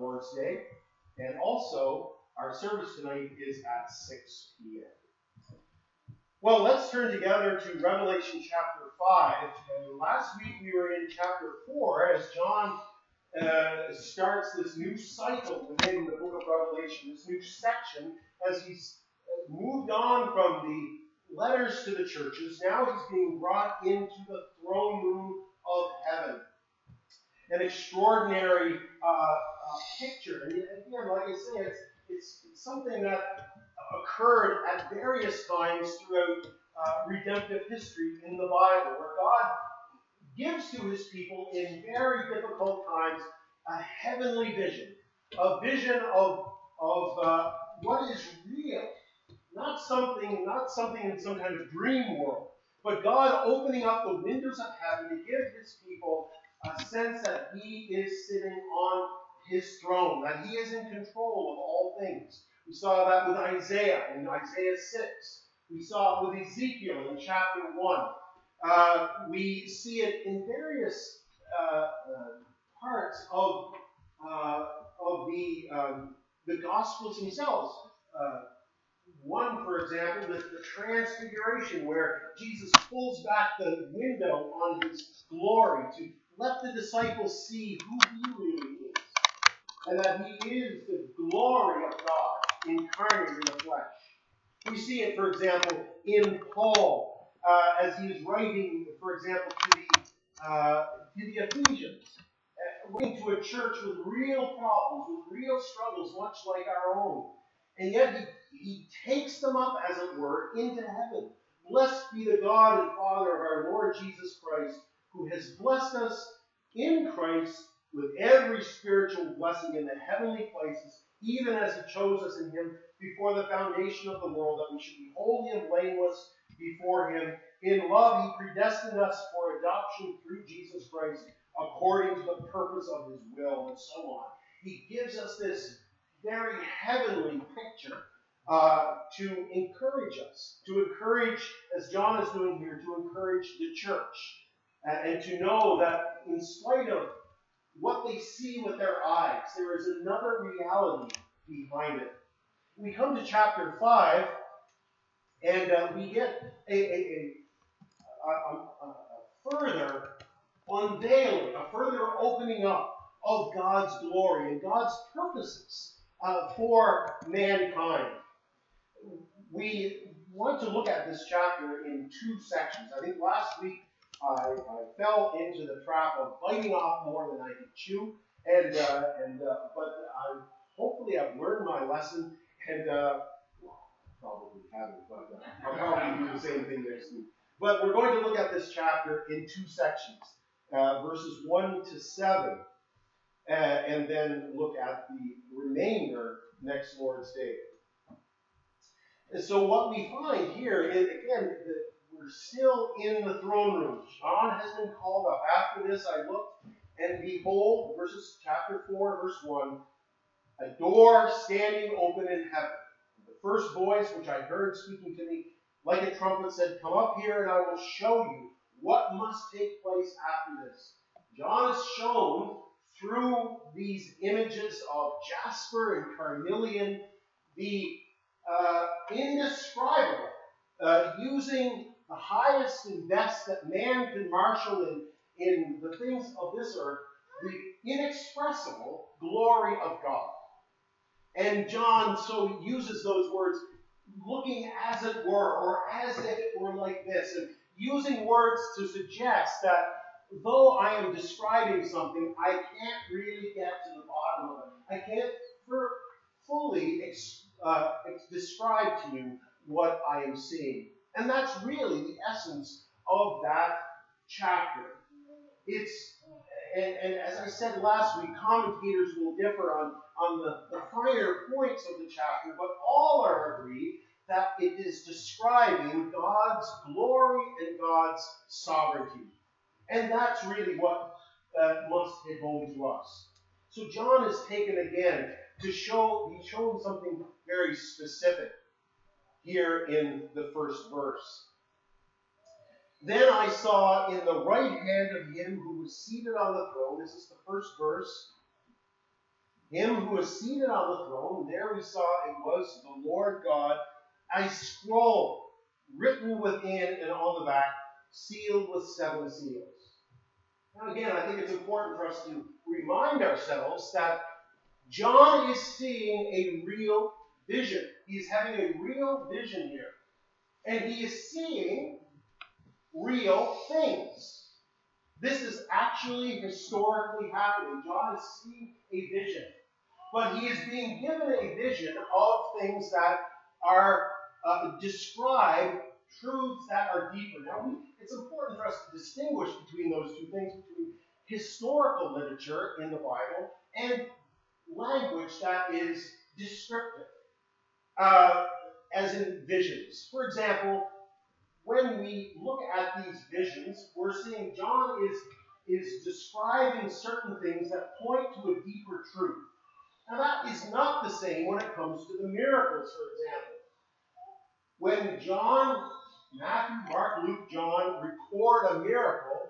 Lord's Day. And also, our service tonight is at 6 p.m. Well, let's turn together to Revelation chapter 5. And last week we were in chapter 4 as John uh, starts this new cycle within the book of Revelation, this new section, as he's moved on from the letters to the churches. Now he's being brought into the throne room of heaven. An extraordinary uh, picture. And again, like I say, it's, it's, it's something that occurred at various times throughout uh, redemptive history in the Bible, where God gives to his people in very difficult times a heavenly vision, a vision of, of uh, what is real, not something, not something in some kind of dream world, but God opening up the windows of heaven to give his people a sense that he is sitting on his throne, that he is in control of all things. We saw that with Isaiah in Isaiah 6. We saw it with Ezekiel in chapter 1. Uh, we see it in various uh, uh, parts of, uh, of the, um, the Gospels themselves. Uh, one, for example, the, the Transfiguration, where Jesus pulls back the window on his glory to let the disciples see who he really is, and that he is the glory of God incarnate in the flesh. We see it, for example, in Paul uh, as he is writing, for example, to the, uh, to the Ephesians, uh, writing to a church with real problems, with real struggles, much like our own. And yet he he takes them up, as it were, into heaven. Blessed be the God and Father of our Lord Jesus Christ, who has blessed us in Christ with every spiritual blessing in the heavenly places, even as he chose us in him before the foundation of the world, that we should be holy and blameless before him. In love, he predestined us for adoption through Jesus Christ, according to the purpose of his will, and so on. He gives us this very heavenly picture uh, to encourage us, to encourage, as John is doing here, to encourage the church, and, and to know that in spite of what they see with their eyes, there is another reality behind it. We come to chapter 5, and uh, we get a, a, a, a, further unveiling, a further opening up of God's glory and God's purposes uh, for mankind we want to look at this chapter in two sections. I think last week I, I fell into the trap of biting off more than I could chew, and uh, and uh, but I hopefully I've learned my lesson, and uh, probably haven't, but uh, I'll probably do the same thing next week. But we're going to look at this chapter in two sections, uh, verses one to seven, uh, and then look at the remainder next Lord's Day. And so what we find here again, that we're still in the throne room. John has been called up. After this, I looked, and behold, verses chapter 4, verse 1, a door standing open in heaven. The first voice which I heard speaking to me, like a trumpet, said, Come up here, and I will show you what must take place after this. John is shown through these images of jasper and carnelian the uh, indescribable, uh, using the highest and best that man can marshal in, in the things of this earth, the inexpressible glory of God. And John so uses those words, looking as it were, or as if it were like this, and using words to suggest that though I am describing something, I can't really get to the bottom of it. I can't fully express uh, describe to you what I am seeing. And that's really the essence of that chapter. It's and, and as I said last week, commentators will differ on, on the, the finer points of the chapter, but all are agreed that it is describing God's glory and God's sovereignty. And that's really what uh, must hit home to us. So John is taken again to show, he's showing something very specific here in the first verse. Then I saw in the right hand of him who was seated on the throne, this is the first verse, him who was seated on the throne. There we saw it was the Lord God, a scroll written within and on the back, sealed with seven seals. Now, again, I think it's important for us to remind ourselves that John is seeing a real vision. He's having a real vision here. And he is seeing real things. This is actually historically happening. John is seeing a vision. But he is being given a vision of things that are uh, describe truths that are deeper. Now, it's important for us to distinguish between those two things, between historical literature in the Bible and language that is descriptive, uh, as in visions. For example, when we look at these visions, we're seeing John is, is describing certain things that point to a deeper truth. Now, that is not the same when it comes to the miracles, for example. When John, Matthew, Mark, Luke, John record a miracle,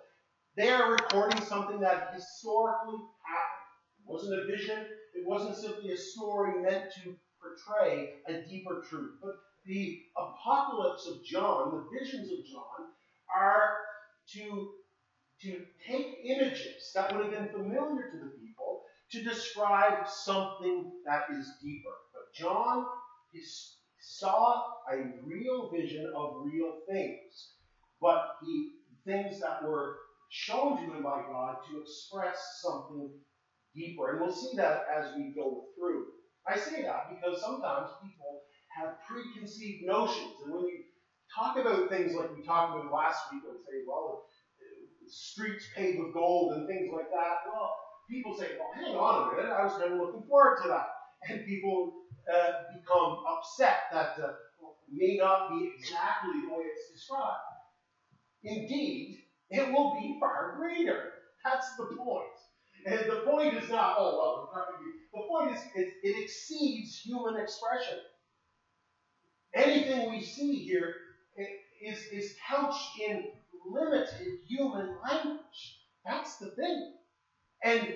they are recording something that historically happened. It wasn't a vision, it wasn't simply a story meant to portray a deeper truth. But the apocalypse of John, the visions of John, are to, to take images that would have been familiar to the people to describe something that is deeper. But John saw a real vision of real things, but he things that were shown to him by God to express something deeper. And we'll see that as we go through. I say that because sometimes people have preconceived notions. And when you talk about things like we talked about last week and say, well, streets paved with gold and things like that, well, people say, well, hang on a minute, I was of looking forward to that. And people uh, become upset that uh, may not be exactly the way it's described. Indeed, it will be far greater. That's the point. And the point is not, oh, well, it's not going to be. The point is, it, it exceeds human expression. Anything we see here is, is couched in limited human language. That's the thing. And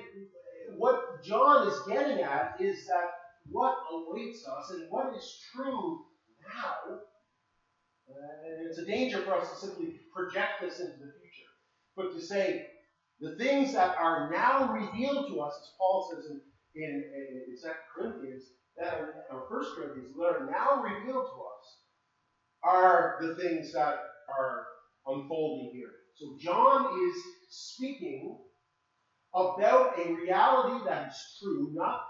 what John is getting at is that what awaits us and what is true now, uh, it's a danger for us to simply project this into the future, but to say the things that are now revealed to us, as Paul says in, in, in, in 2 Corinthians, that are, or 1 Corinthians, that are now revealed to us, are the things that are unfolding here. So John is speaking about a reality that is true, not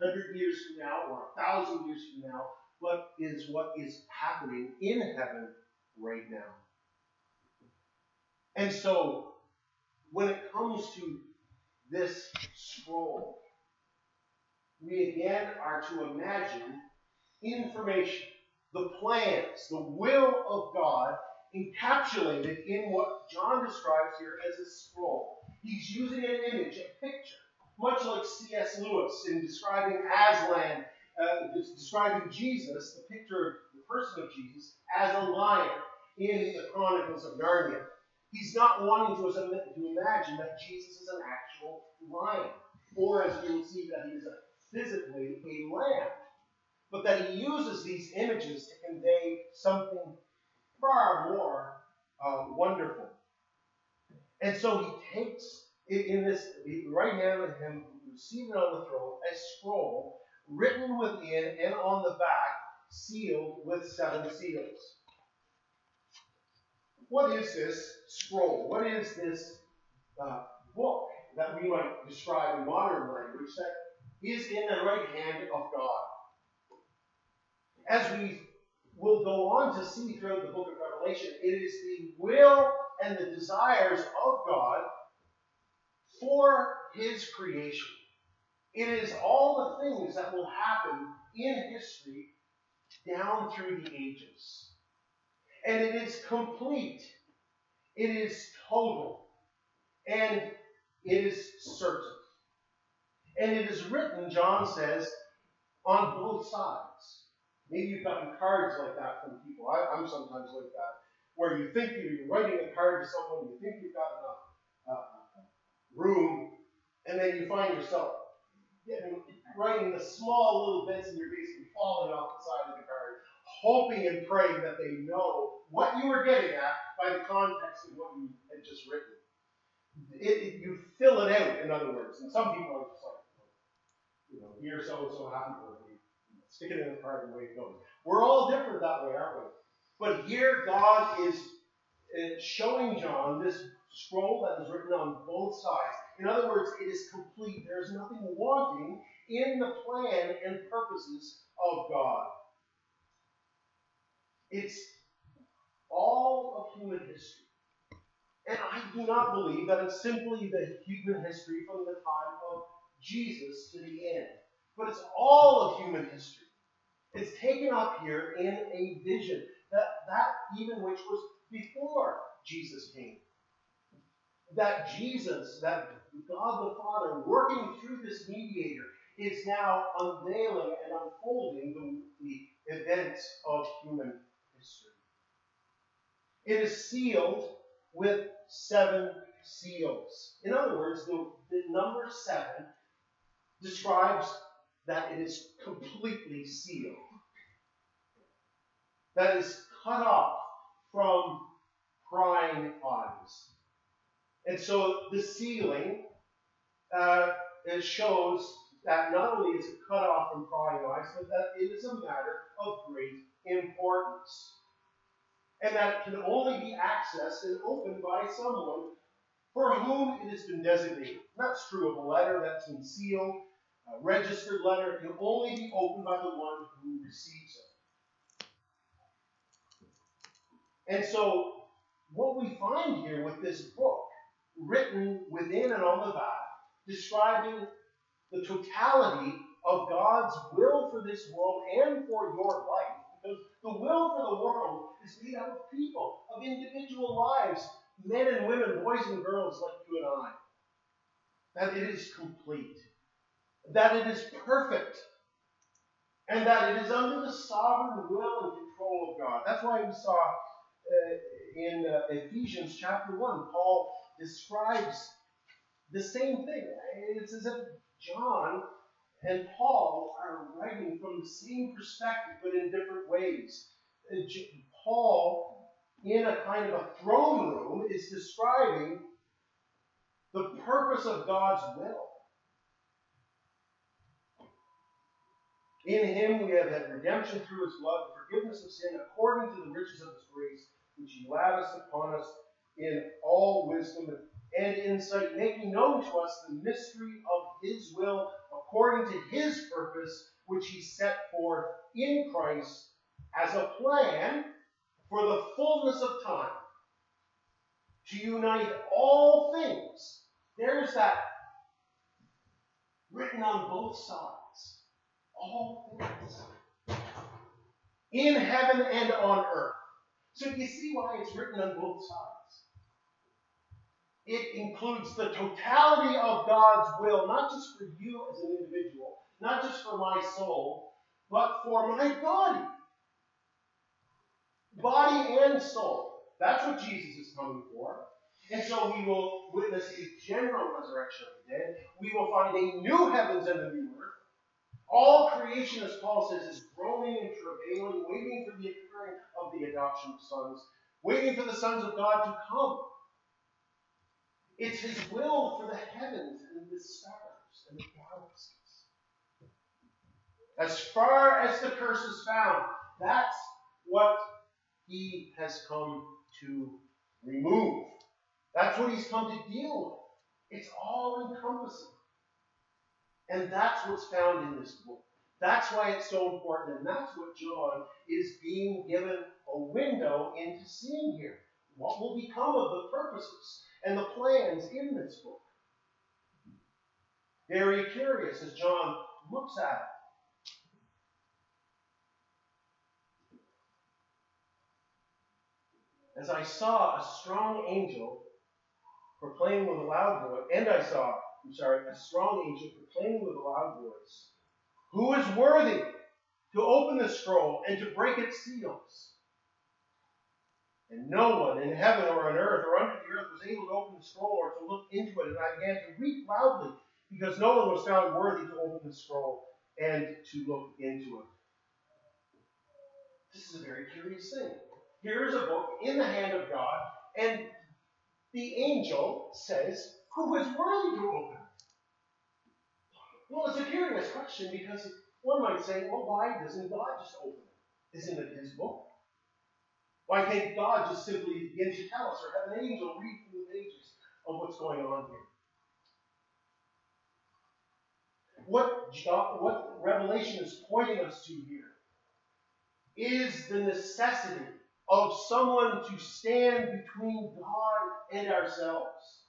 a hundred years from now or a thousand years from now, but is what is happening in heaven right now. And so, when it comes to this scroll, we again are to imagine information, the plans, the will of God encapsulated in what John describes here as a scroll. He's using an image, a picture, much like C.S. Lewis in describing Aslan, uh, describing Jesus, the picture of the person of Jesus, as a lion in the Chronicles of Narnia. He's not wanting to, to imagine that Jesus is an actual lion, or as we will see, that he is a, physically a lamb, but that he uses these images to convey something far more uh, wonderful. And so he takes in this right hand of him seated on the throne a scroll written within and on the back, sealed with seven seals. What is this scroll? What is this uh, book that we might describe in modern language that is in the right hand of God? As we will go on to see throughout the book of Revelation, it is the will and the desires of God for his creation. It is all the things that will happen in history down through the ages. And it is complete. It is total. And it is certain. And it is written, John says, on both sides. Maybe you've gotten cards like that from people. I, am sometimes like that, where you think you're writing a card to someone, you think you've got enough uh, room, and then you find yourself getting writing the small little bits and you're basically falling off the side of the card, hoping and praying that they know what you were getting at by the context of what you had just written. It, it, you fill it out, in other words. And some people are just like, you know, dear so and so happy birthday. Stick it in the card and away it goes. We're all different that way, aren't we? But here God is uh, showing John this scroll that is written on both sides. In other words, it is complete. There is nothing wanting in the plan and purposes of God. It's all of human history. And I do not believe that it's simply the human history from the time of Jesus to the end. But it's all of human history. It's taken up here in a vision that, that even which was before Jesus came. That Jesus, that God the Father, working through this mediator, is now unveiling and unfolding the, the events of human history. It is sealed with seven seals. In other words, the, the number seven describes that it is completely sealed. That is cut off from prying eyes. And so the sealing uh, shows that not only is it cut off from prying eyes, but that it is a matter of great importance. And that it can only be accessed and opened by someone for whom it has been designated. That's true of a letter that's been sealed, a registered letter. Can only be opened by the one who receives it. And so, what we find here with this book, written within and on the back, describing the totality of God's will for this world and for your life. Because the will for the world is made out of people, of individual lives, men and women, boys and girls like you and I. That it is complete, that it is perfect, and that it is under the sovereign will and control of God. That's why we saw uh, in uh, Ephesians chapter 1, Paul describes the same thing. It's as if John and Paul are writing from the same perspective, but in different ways. Uh, Paul, in a kind of a throne room, is describing the purpose of God's will. In him we have had redemption through his blood, the forgiveness of sin, according to the riches of his grace, which he lavished upon us in all wisdom and insight, making known to us the mystery of his will according to his purpose, which he set forth in Christ as a plan for the fullness of time to unite all things. There's that written on both sides. All things. In heaven and on earth. So you see why it's written on both sides it includes the totality of God's will, not just for you as an individual, not just for my soul, but for my body. Body and soul. That's what Jesus is coming for. And so we will witness a general resurrection of the dead. We will find a new heavens and a new earth. All creation, as Paul says, is groaning and travailing, waiting for the appearing of the adoption of sons, waiting for the sons of God to come. It's his will for the heavens and the stars and the galaxies. As far as the curse is found, that's what he has come to remove. That's what he's come to deal with. It's all encompassing. And that's what's found in this book. That's why it's so important. And that's what John is being given a window into seeing here. What will become of the purposes and the plans in this book. Very curious as John looks at it. As I saw a strong angel proclaiming with a loud voice, and I saw, I'm sorry, a strong angel proclaiming with a loud voice, Who is worthy to open the scroll and to break its seals? And no one in heaven or on earth or under the earth was able to open the scroll or to look into it. And I began to weep loudly because no one was found worthy to open the scroll and to look into it. This is a very curious thing. Here is a book in the hand of God, and the angel says, Who is worthy to open it? Well, it's a curious question because one might say, Well, why doesn't God just open it? Isn't it his book? Why can't God just simply begin to tell us or have an angel read through the pages of what's going on here? What, what Revelation is pointing us to here is the necessity of someone to stand between God and ourselves.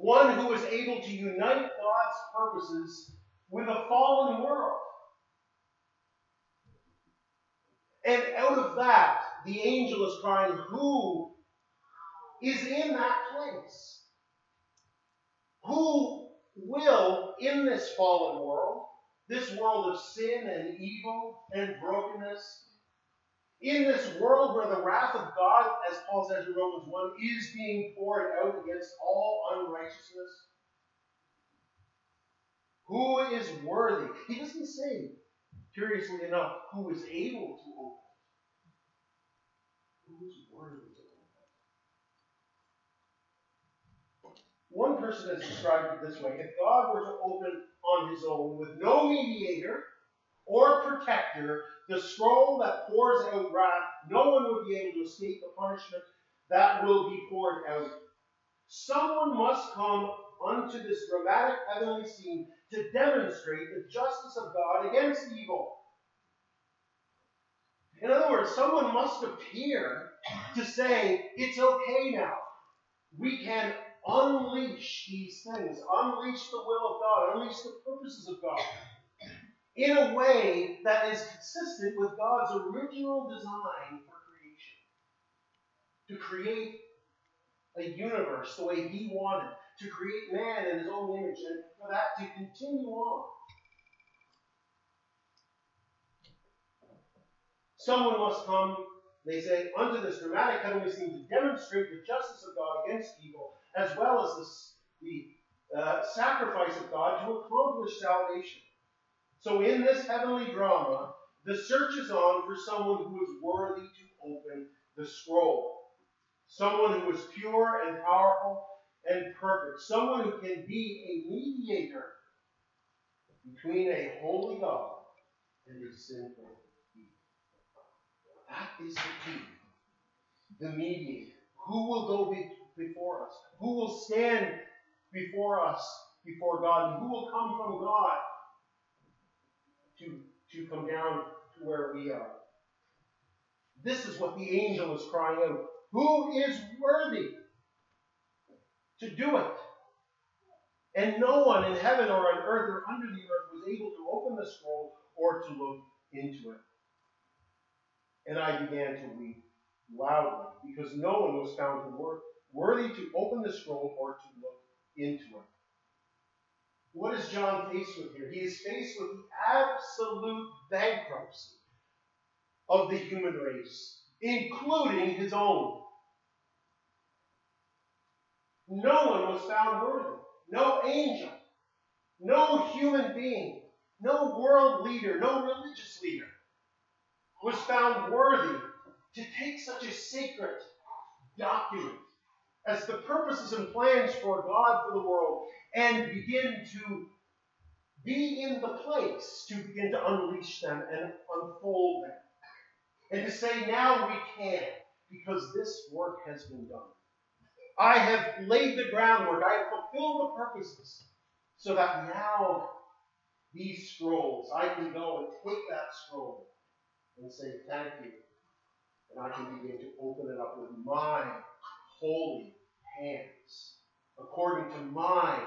One who is able to unite God's purposes with a fallen world. And out of that, the angel is crying, Who is in that place? Who will, in this fallen world, this world of sin and evil and brokenness, in this world where the wrath of God, as Paul says in Romans 1, is being poured out against all unrighteousness, who is worthy? He doesn't say, curiously enough, who is able to open Who is worthy to open One person has described it this way. If God were to open on his own with no mediator or protector the scroll that pours out wrath, no one would be able to escape the punishment that will be poured out. Someone must come unto this dramatic heavenly scene to demonstrate the justice of God against evil. In other words, someone must appear to say, it's okay now. We can unleash these things, unleash the will of God, unleash the purposes of God in a way that is consistent with God's original design for creation. To create a universe the way He wanted, to create man in His own image, and for that to continue on. Someone must come, they say, unto this dramatic heavenly scene to demonstrate the justice of God against evil, as well as the, the uh, sacrifice of God to accomplish salvation. So in this heavenly drama, the search is on for someone who is worthy to open the scroll. Someone who is pure and powerful and perfect. Someone who can be a mediator between a holy God and a sinful people. That is the key. The mediator. Who will go be, before us? Who will stand before us, before God? And who will come from God to, to come down to where we are. This is what the angel is crying out. Who is worthy to do it? And no one in heaven or on earth or under the earth was able to open the scroll or to look into it. And I began to weep loudly because no one was found worthy to open the scroll or to look into it. What is John faced with here? He is faced with the absolute bankruptcy of the human race, including his own. No one was found worthy. No angel, no human being, no world leader, no religious leader was found worthy to take such a sacred document as the purposes and plans for God for the world and begin to be in the place to begin to unleash them and unfold them. And to say, now we can, because this work has been done. I have laid the groundwork, I have fulfilled the purposes, so that now these scrolls, I can go and take that scroll and say, thank you. And I can begin to open it up with my holy hands, according to my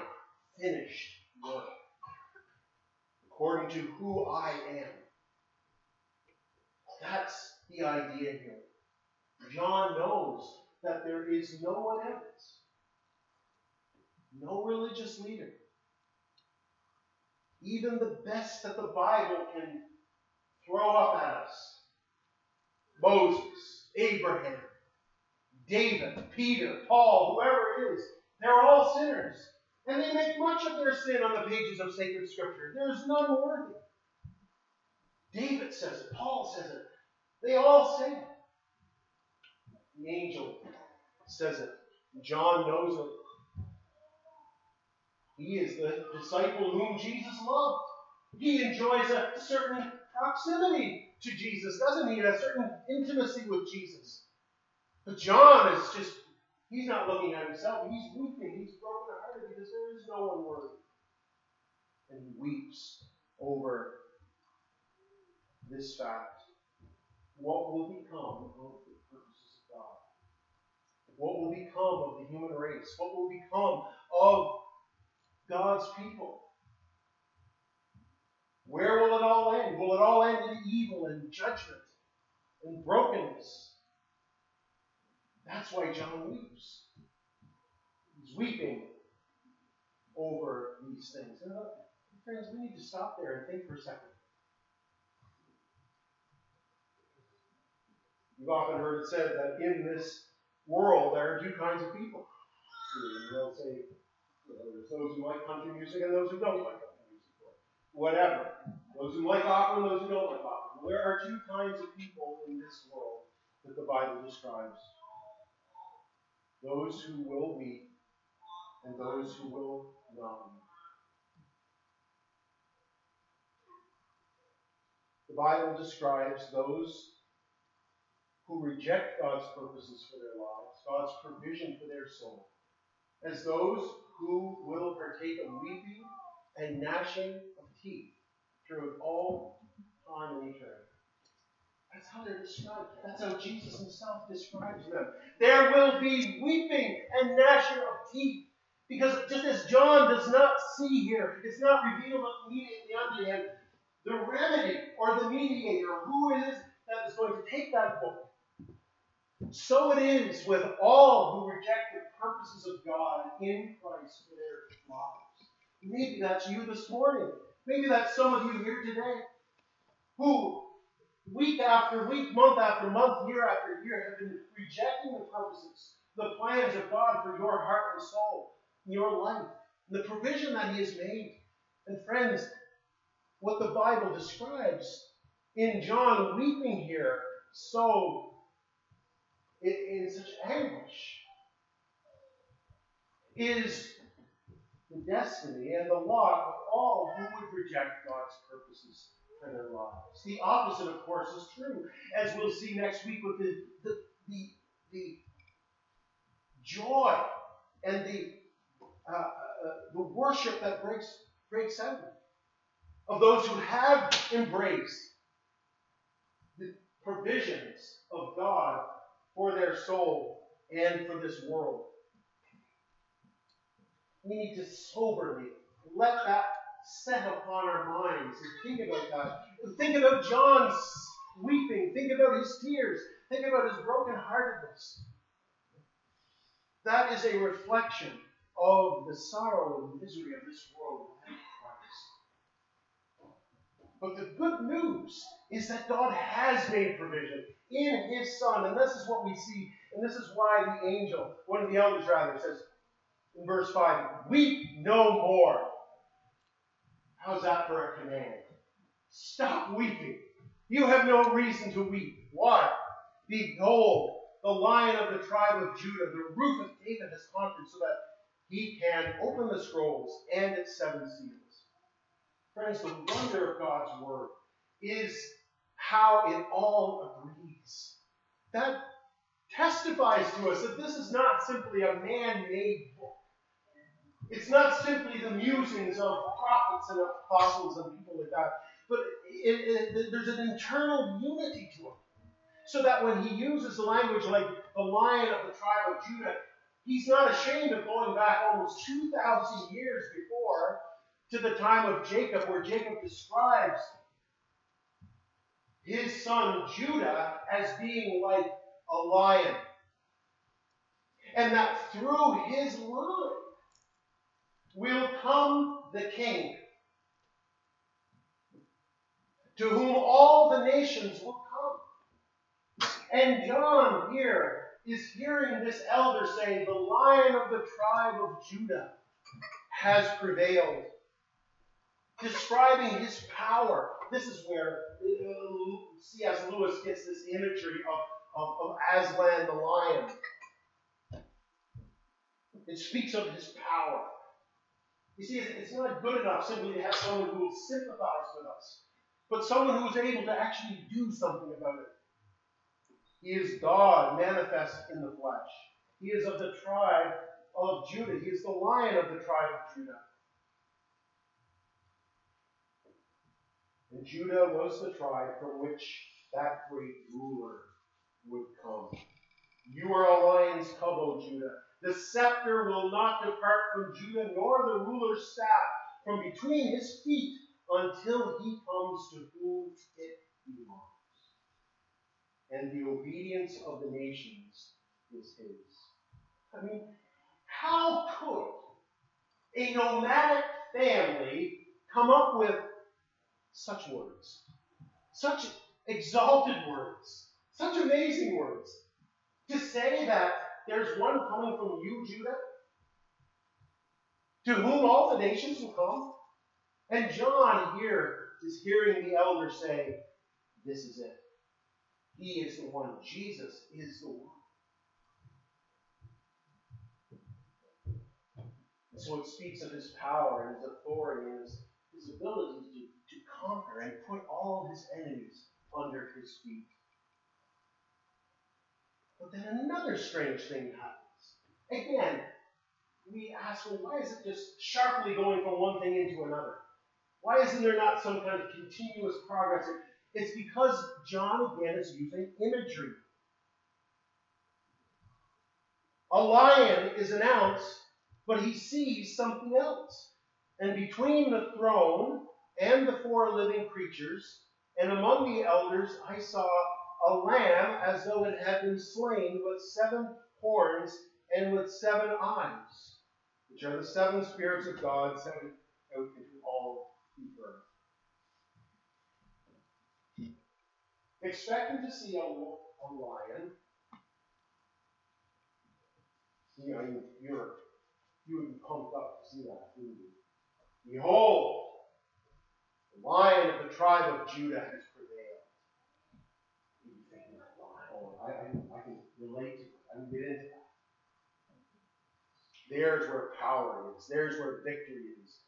finished work, according to who I am. That's the idea here. John knows that there is no one else, no religious leader, even the best that the Bible can throw up at us Moses, Abraham, David, Peter, Paul, whoever it is, they're all sinners. And they make much of their sin on the pages of sacred scripture. There's none worthy. David says it. Paul says it. They all say it. The angel says it. John knows it. He is the disciple whom Jesus loved. He enjoys a certain proximity to Jesus, doesn't he? A certain intimacy with Jesus. But John is just, he's not looking at himself. He's weeping. He's broken hearted because there is no one worthy. And he weeps over this fact. What will become of the purposes of God? What will become of the human race? What will become of God's people? Where will it all end? Will it all end in evil and judgment and brokenness? That's why John weeps. He's weeping over these things. And uh, friends, we need to stop there and think for a second. You've often heard it said that in this world there are two kinds of people. they'll say you know, there's those who like country music and those who don't like country music. Whatever. Those who like opera and those who don't like opera. There are two kinds of people in this world that the Bible describes. Those who will weep and those who will not. The Bible describes those who reject God's purposes for their lives, God's provision for their soul, as those who will partake of weeping and gnashing of teeth through all time and eternity. That's how they're described. That's how Jesus himself describes them. There will be weeping and gnashing of teeth. Because just as John does not see here, it's not revealed immediately unto him the remedy or the mediator, who it is that is going to take that book so it is with all who reject the purposes of God in Christ for their lives. Maybe that's you this morning. Maybe that's some of you here today who, week after week, month after month, year after year, have been rejecting the purposes, the plans of God for your heart and soul, your life, the provision that He has made. And friends, what the Bible describes in John weeping here so in, such anguish is the destiny and the lot of all who would reject God's purposes for their lives. The opposite, of course, is true, as we'll see next week with the, the, the, the joy and the, uh, uh, the worship that breaks, breaks out of those who have embraced the provisions of God for their soul and for this world. We need to soberly let that set upon our minds and think about that. Think about John's weeping. Think about his tears. Think about his brokenheartedness. That is a reflection of the sorrow and misery of this world But the good news is that God has made provision in his Son. And this is what we see. And this is why the angel, one of the elders rather, says in verse 5, Weep no more. How's that for a command? Stop weeping. You have no reason to weep. Why? Behold, the lion of the tribe of Judah, the root of David, has conquered so that he can open the scrolls and its seven seals. Friends, the wonder of God's Word is how it all agrees. That testifies to us that this is not simply a man made book. It's not simply the musings of prophets and apostles and people like that, but it, it, there's an internal unity to it. So that when he uses the language like the lion of the tribe of Judah, he's not ashamed of going back almost 2,000 years before to the time of Jacob, where Jacob describes his son Judah as being like a lion. And that through his line will come the king, to whom all the nations will come. And John here is hearing this elder say, The lion of the tribe of Judah has prevailed. Describing his power. This is where uh, C.S. Lewis gets this imagery of, of, of Aslan the lion. It speaks of his power. You see, it's not good enough simply to have someone who will sympathize with us, but someone who is able to actually do something about it. He is God manifest in the flesh. He is of the tribe of Judah. He is the lion of the tribe of Judah. And Judah was the tribe from which that great ruler would come. You are a lion's cub, O Judah. The scepter will not depart from Judah, nor the ruler's staff from between his feet until he comes to whom it belongs. And the obedience of the nations is his. I mean, how could a nomadic family come up with such words? Such exalted words, such amazing words. To say that there's one coming from you, Judah, to whom all the nations will come. And John here is hearing the elder say, This is it. He is the one. Jesus is the one. And so it speaks of his power and his authority and his, his ability to, to conquer and put all his enemies under his feet. But then another strange thing happens. Again, we ask, well, why is it just sharply going from one thing into another? Why isn't there not some kind of continuous progress? It's because John, again, is using imagery. A lion is announced, but he sees something else. And between the throne and the four living creatures, and among the elders, I saw a lamb as though it had been slain with seven horns and with seven eyes, which are the seven spirits of God sent out into all the earth. Expecting to see a, a lion, you know, you're, you would be pumped up to see that, wouldn't you? Behold, the lion of the tribe of Judah has prevailed. You thinking, oh, I, I, I can relate to. I get into that. There's where power is. There's where victory is.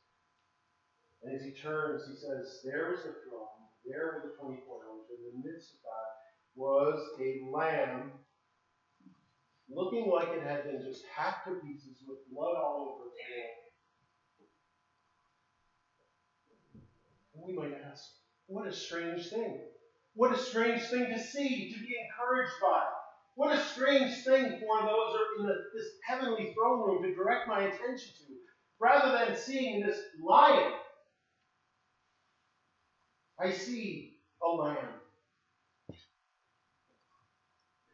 And as he turns, he says, There was the throne. There were the 24 elders. In the midst of that was a lamb looking like it had been just hacked to pieces with blood all over its head. we might ask, what a strange thing. What a strange thing to see, to be encouraged by. What a strange thing for those in the, this heavenly throne room to direct my attention to, rather than seeing this lion. I see a lamb.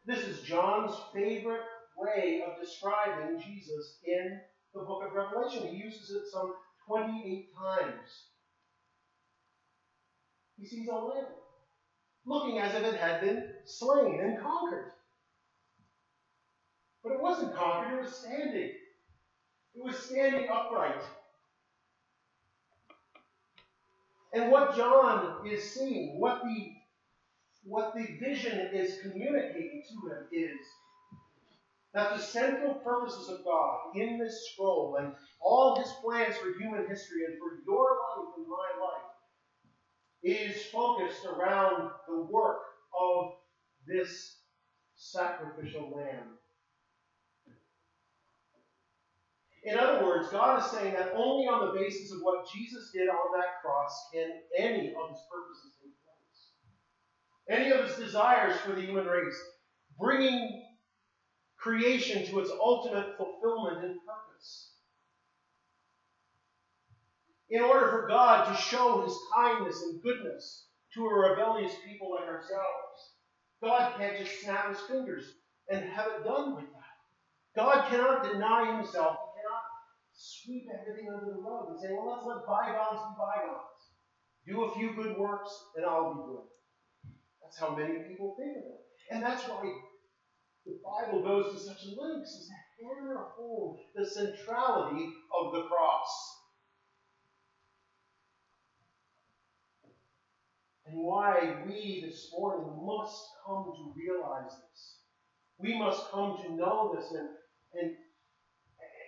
This is John's favorite way of describing Jesus in the book of Revelation. He uses it some 28 times. He sees a lamb, looking as if it had been slain and conquered. But it wasn't conquered, it was standing. It was standing upright. And what John is seeing, what the, what the vision is communicating to him is that the central purposes of God in this scroll and all his plans for human history and for your life and my life is focused around the work of this sacrificial lamb. In other words, God is saying that only on the basis of what Jesus did on that cross can any of his purposes take place. Any of his desires for the human race, bringing creation to its ultimate fulfillment and purpose in order for God to show his kindness and goodness to a rebellious people like ourselves. God can't just snap his fingers and have it done with that. God cannot deny himself. Sweep everything under the rug and say, well, let's let bygones be bygones. Do a few good works and I'll be good. That's how many people think of it. And that's why the Bible goes to such lengths as to hammer home the centrality of the cross. And why we this morning must come to realize this. We must come to know this and, and,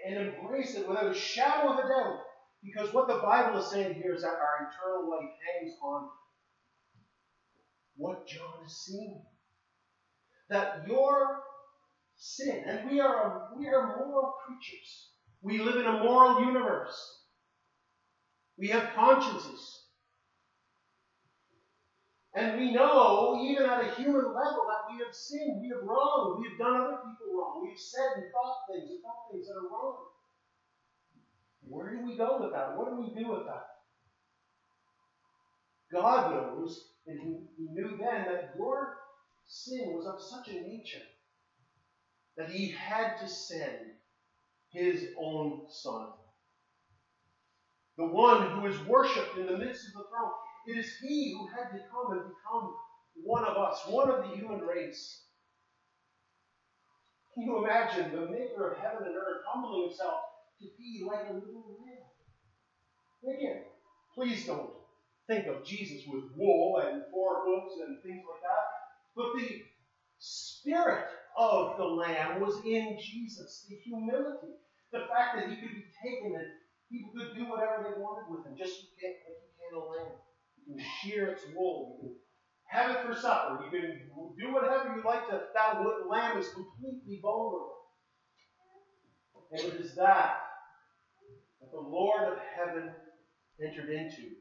and embrace it without a shadow of a doubt. Because what the Bible is saying here is that our eternal life hangs on what John is seeing. That your sin, and we are, we are moral creatures. We live in a moral universe. We have consciences. And we know, even at a human level, that we have sinned, we have wronged, we have done other people wrong, we've said and thought things and thought things that are wrong. Where do we go with that? What do we do with that? God knows, and He, he knew then that your sin was of such a nature that He had to send His own Son. The one who is worshipped in the midst of the throne. It is He who had to come and become one of us, one of the human race. Can you imagine the maker of heaven and earth humbling himself to be like a little lamb? Again, please don't think of Jesus with wool and four hooves and things like that. But the spirit of the lamb was in Jesus, the humility, the fact that he could be taken and people could do whatever they wanted with him, just like you can a lamb. You shear its wool. You can have it for supper. You can do whatever you like to. That lamb is completely vulnerable. And it is that that the Lord of heaven entered into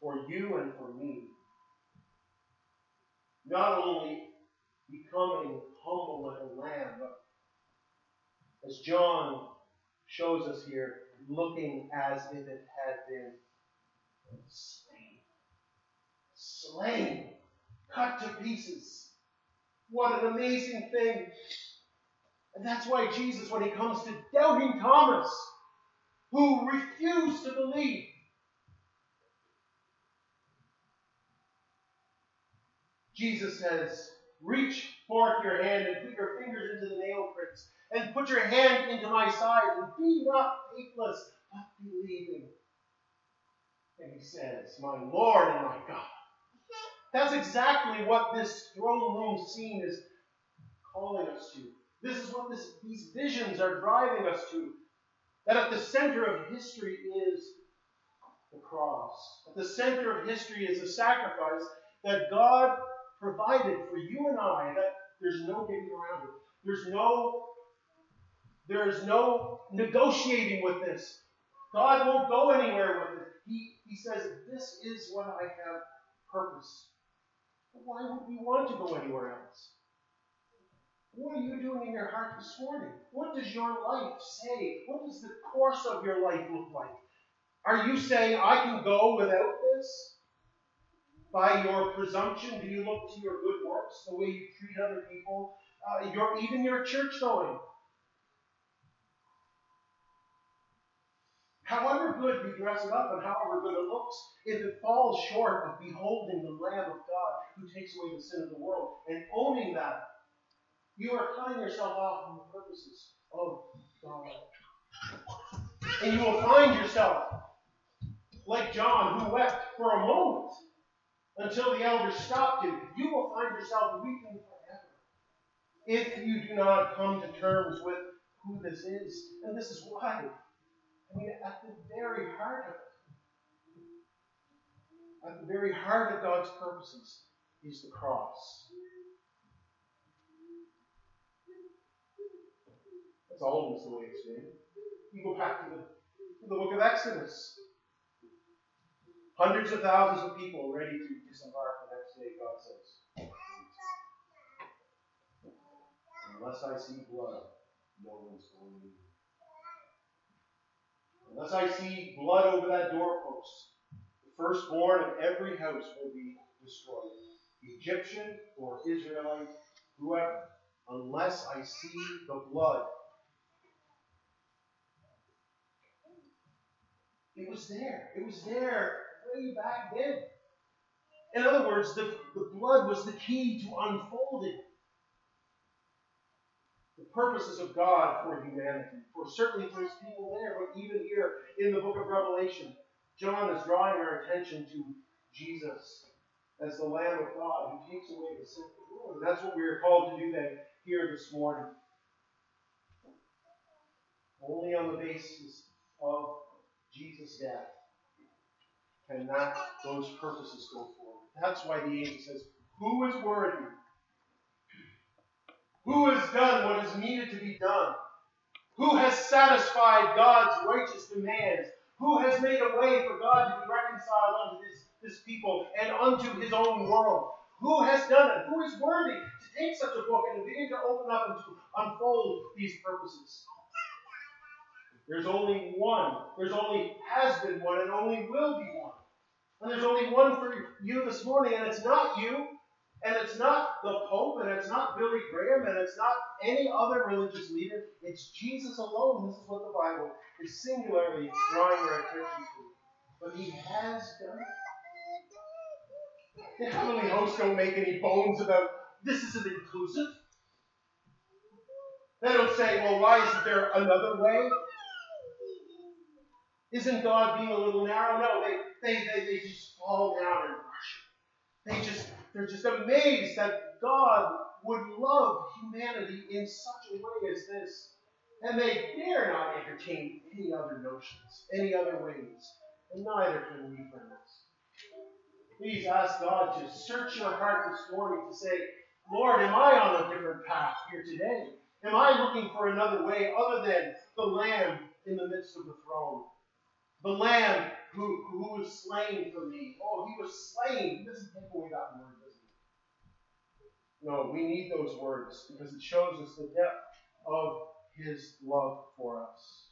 for you and for me. Not only becoming humble like a lamb, but as John shows us here, looking as if it had been slain, cut to pieces. What an amazing thing. And that's why Jesus, when he comes to doubting Thomas, who refused to believe, Jesus says, Reach forth your hand and put your fingers into the nail prints, and put your hand into my side, and be not faithless, but believing. And he says, My Lord and my God. That's exactly what this throne room scene is calling us to. This is what this, these visions are driving us to. That at the center of history is the cross. At the center of history is the sacrifice that God provided for you and I. That there's no getting around it. There's no there is no negotiating with this. God won't go anywhere with it. He, he says, This is what I have purpose. Why would we want to go anywhere else? What are you doing in your heart this morning? What does your life say? What does the course of your life look like? Are you saying, I can go without this? By your presumption, do you look to your good works, the way you treat other people, uh, your, even your church going? However good you dress it up and however good it looks, if it falls short of beholding the Lamb of God who takes away the sin of the world and owning that, you are cutting yourself off from the purposes of God. And you will find yourself like John, who wept for a moment until the elders stopped him. You will find yourself weeping forever if you do not come to terms with who this is. And this is why I mean, at the very heart of it, at the very heart of God's purposes is the cross. That's always the way it's been. You go back to the, to the book of Exodus. Hundreds of thousands of people ready to disembark the next day, God says. Unless I see blood, no one's going to Unless I see blood over that doorpost, the firstborn of every house will be destroyed. Egyptian or Israelite, whoever, unless I see the blood. It was there. It was there way back then. In other words, the, the blood was the key to unfolding purposes of God for humanity, for certainly for his people there, but even here in the book of Revelation, John is drawing our attention to Jesus as the Lamb of God who takes away the sin of the world. And that's what we are called to do then here this morning. Only on the basis of Jesus' death can that those purposes go forward. That's why the angel says, Who is worthy? Who has done what is needed to be done? Who has satisfied God's righteous demands? Who has made a way for God to be reconciled unto this, this people and unto his own world? Who has done it? Who is worthy to take such a book and begin to open up and to unfold these purposes? There's only one. There's only has been one and only will be one. And there's only one for you this morning, and it's not you, and it's not the Pope, and it's not Billy Graham, and it's not any other religious leader. It's Jesus alone. This is what the Bible is singularly drawing our attention to. But he has done it. The heavenly hosts don't make any bones about this isn't inclusive. They don't say, well, why isn't there another way? Isn't God being a little narrow? No, they, they, they, they just fall down and worship. They just, they're just amazed that God would love humanity in such a way as this. And they dare not entertain any other notions, any other ways. And neither can we, friends. Please ask God to search your heart this morning to say, Lord, am I on a different path here today? Am I looking for another way other than the Lamb in the midst of the throne? The Lamb who, who was slain for me. Oh, he was slain. He doesn't take away that word? No, we need those words because it shows us the depth of his love for us.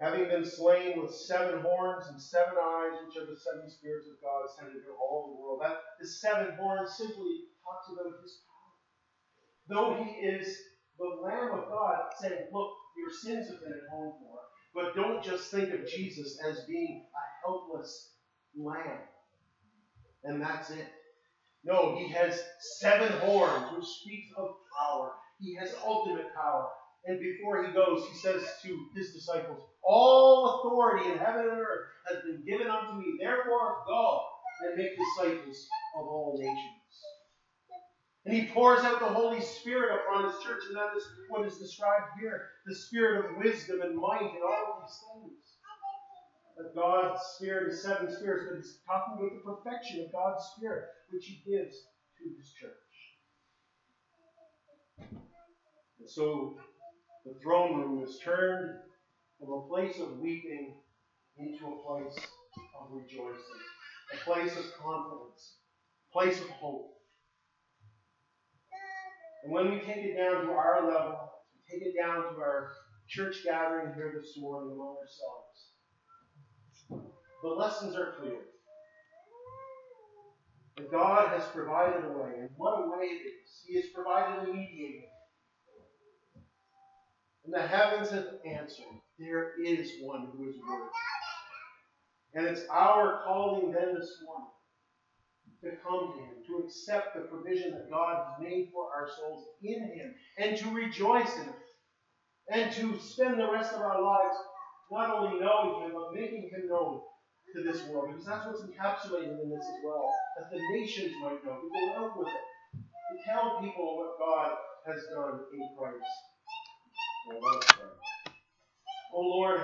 Having been slain with seven horns and seven eyes, which are the seven spirits of God sent into all the world. That the seven horns simply talks about his power. Though he is the Lamb of God, saying, Look, your sins have been atoned for. But don't just think of Jesus as being a helpless lamb. And that's it. No, he has seven horns, which speaks of power. He has ultimate power. And before he goes, he says to his disciples, All authority in heaven and earth has been given unto me. Therefore, go and make disciples of all nations. And he pours out the Holy Spirit upon his church, and that is what is described here the spirit of wisdom and might and all of these things. That God's Spirit is seven spirits, but he's talking about the perfection of God's Spirit, which he gives to his church. And so the throne room is turned from a place of weeping into a place of rejoicing, a place of confidence, a place of hope. And when we take it down to our level, take it down to our church gathering here this morning among ourselves, the lessons are clear. That God has provided a way, and what a way it is. He has provided a mediator. And the heavens have answered. There is one who is worthy. And it's our calling then this morning to come to Him, to accept the provision that God has made for our souls in Him, and to rejoice in it, and to spend the rest of our lives not only knowing Him, but making Him known to this world. Because that's what's encapsulated in this as well, that the nations might know, to go out with it, to tell people what God has done in Christ. Oh Lord,